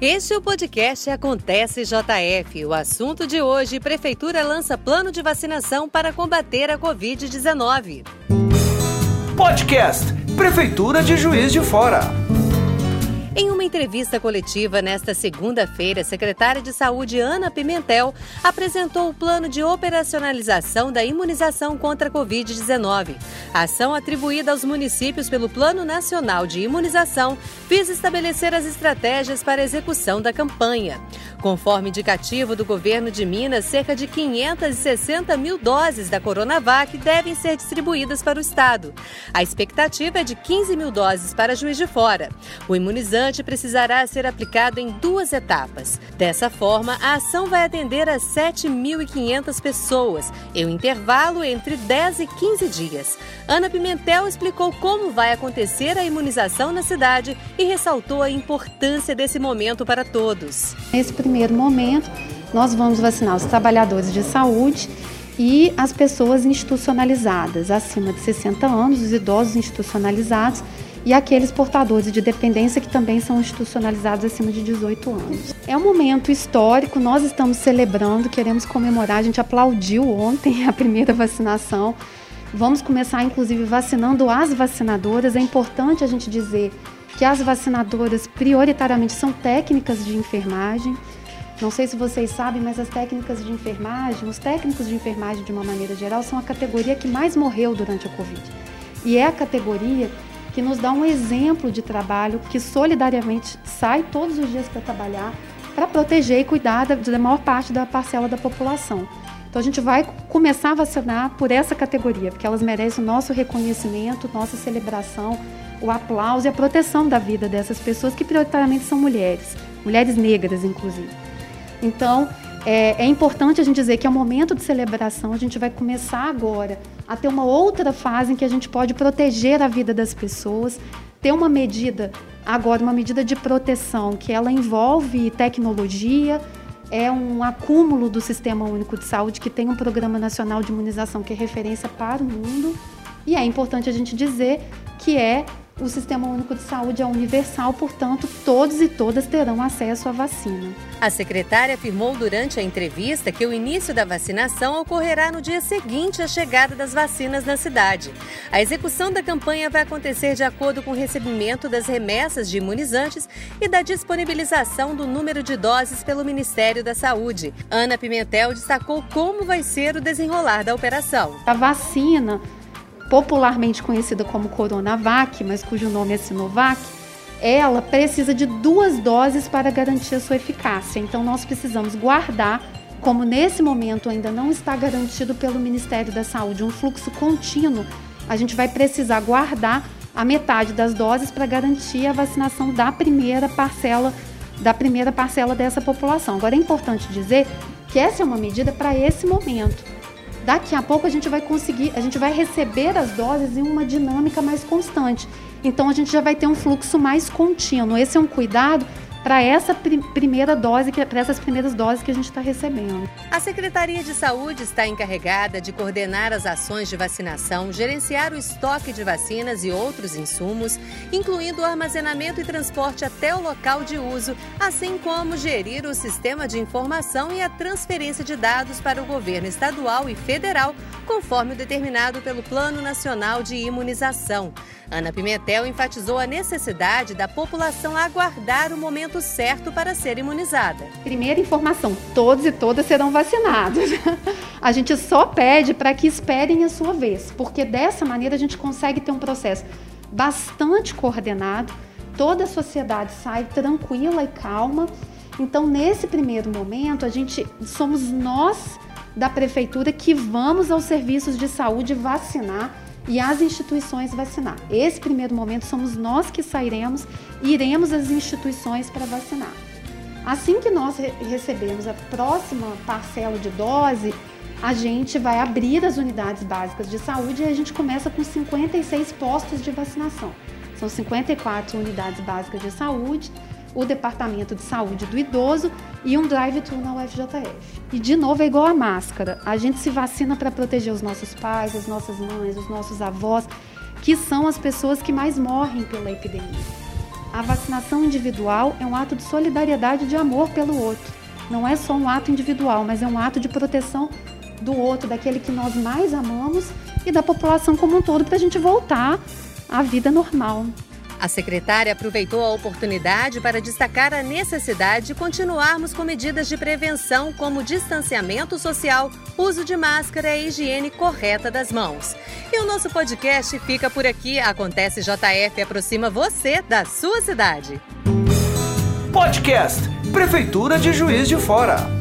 Este é o podcast Acontece JF. O assunto de hoje: Prefeitura lança plano de vacinação para combater a Covid-19. Podcast Prefeitura de Juiz de Fora. Em uma entrevista coletiva nesta segunda-feira, a secretária de Saúde Ana Pimentel apresentou o plano de operacionalização da imunização contra a Covid-19. A ação atribuída aos municípios pelo Plano Nacional de Imunização visa estabelecer as estratégias para a execução da campanha. Conforme indicativo do governo de Minas, cerca de 560 mil doses da Coronavac devem ser distribuídas para o estado. A expectativa é de 15 mil doses para Juiz de Fora. O imunizante precisará ser aplicado em duas etapas. Dessa forma, a ação vai atender a 7.500 pessoas, em um intervalo entre 10 e 15 dias. Ana Pimentel explicou como vai acontecer a imunização na cidade e ressaltou a importância desse momento para todos. Nesse primeiro momento, nós vamos vacinar os trabalhadores de saúde e as pessoas institucionalizadas, acima de 60 anos, os idosos institucionalizados e aqueles portadores de dependência que também são institucionalizados acima de 18 anos. É um momento histórico, nós estamos celebrando, queremos comemorar, a gente aplaudiu ontem a primeira vacinação. Vamos começar, inclusive, vacinando as vacinadoras. É importante a gente dizer que as vacinadoras, prioritariamente, são técnicas de enfermagem. Não sei se vocês sabem, mas as técnicas de enfermagem, os técnicos de enfermagem de uma maneira geral, são a categoria que mais morreu durante a Covid. E é a categoria que nos dá um exemplo de trabalho que solidariamente sai todos os dias para trabalhar, para proteger e cuidar da, da maior parte da parcela da população. Então a gente vai começar a vacinar por essa categoria, porque elas merecem o nosso reconhecimento, nossa celebração, o aplauso e a proteção da vida dessas pessoas que prioritariamente são mulheres, mulheres negras inclusive. Então, é, é, importante a gente dizer que é um momento de celebração, a gente vai começar agora a ter uma outra fase em que a gente pode proteger a vida das pessoas, ter uma medida, agora, uma medida de proteção, que ela envolve tecnologia, é um acúmulo do Sistema Único de Saúde, que tem um Programa Nacional de Imunização que é referência para o mundo. E é importante a gente dizer que é o Sistema Único de Saúde é universal, portanto, todos e todas terão acesso à vacina. A secretária afirmou durante a entrevista que o início da vacinação ocorrerá no dia seguinte à chegada das vacinas na cidade. A execução da campanha vai acontecer de acordo com o recebimento das remessas de imunizantes e da disponibilização do número de doses pelo Ministério da Saúde. Ana Pimentel destacou como vai ser o desenrolar da operação. A vacina popularmente conhecida como Coronavac, mas cujo nome é Sinovac, ela precisa de duas doses para garantir a sua eficácia. Então, nós precisamos guardar, como nesse momento ainda não está garantido pelo Ministério da Saúde, um fluxo contínuo, a gente vai precisar guardar a metade das doses para garantir a vacinação da primeira parcela da primeira parcela dessa população. Agora é importante dizer que essa é uma medida para esse momento. Daqui a pouco a gente vai conseguir, a gente vai receber as doses em uma dinâmica mais constante. Então a gente já vai ter um fluxo mais contínuo. Esse é um cuidado para essa primeira dose, para essas primeiras doses que a gente está recebendo. A Secretaria de Saúde está encarregada de coordenar as ações de vacinação, gerenciar o estoque de vacinas e outros insumos, incluindo o armazenamento e transporte até o local de uso, assim como gerir o sistema de informação e a transferência de dados para o governo estadual e federal, conforme o determinado pelo Plano Nacional de Imunização. Ana Pimentel enfatizou a necessidade da população aguardar o momento certo para ser imunizada. Primeira informação: todos e todas serão vacinados. A gente só pede para que esperem a sua vez, porque dessa maneira a gente consegue ter um processo bastante coordenado, toda a sociedade sai tranquila e calma. Então, nesse primeiro momento, a gente somos nós da prefeitura que vamos aos serviços de saúde vacinar e as instituições vacinar. Esse primeiro momento somos nós que sairemos e iremos às instituições para vacinar. Assim que nós recebemos a próxima parcela de dose, a gente vai abrir as unidades básicas de saúde e a gente começa com 56 postos de vacinação. São 54 unidades básicas de saúde o Departamento de Saúde do Idoso e um drive-thru na UFJF. E de novo é igual a máscara. A gente se vacina para proteger os nossos pais, as nossas mães, os nossos avós, que são as pessoas que mais morrem pela epidemia. A vacinação individual é um ato de solidariedade e de amor pelo outro. Não é só um ato individual, mas é um ato de proteção do outro, daquele que nós mais amamos e da população como um todo, para a gente voltar à vida normal. A secretária aproveitou a oportunidade para destacar a necessidade de continuarmos com medidas de prevenção, como distanciamento social, uso de máscara e higiene correta das mãos. E o nosso podcast fica por aqui. Acontece JF aproxima você da sua cidade. Podcast Prefeitura de Juiz de Fora.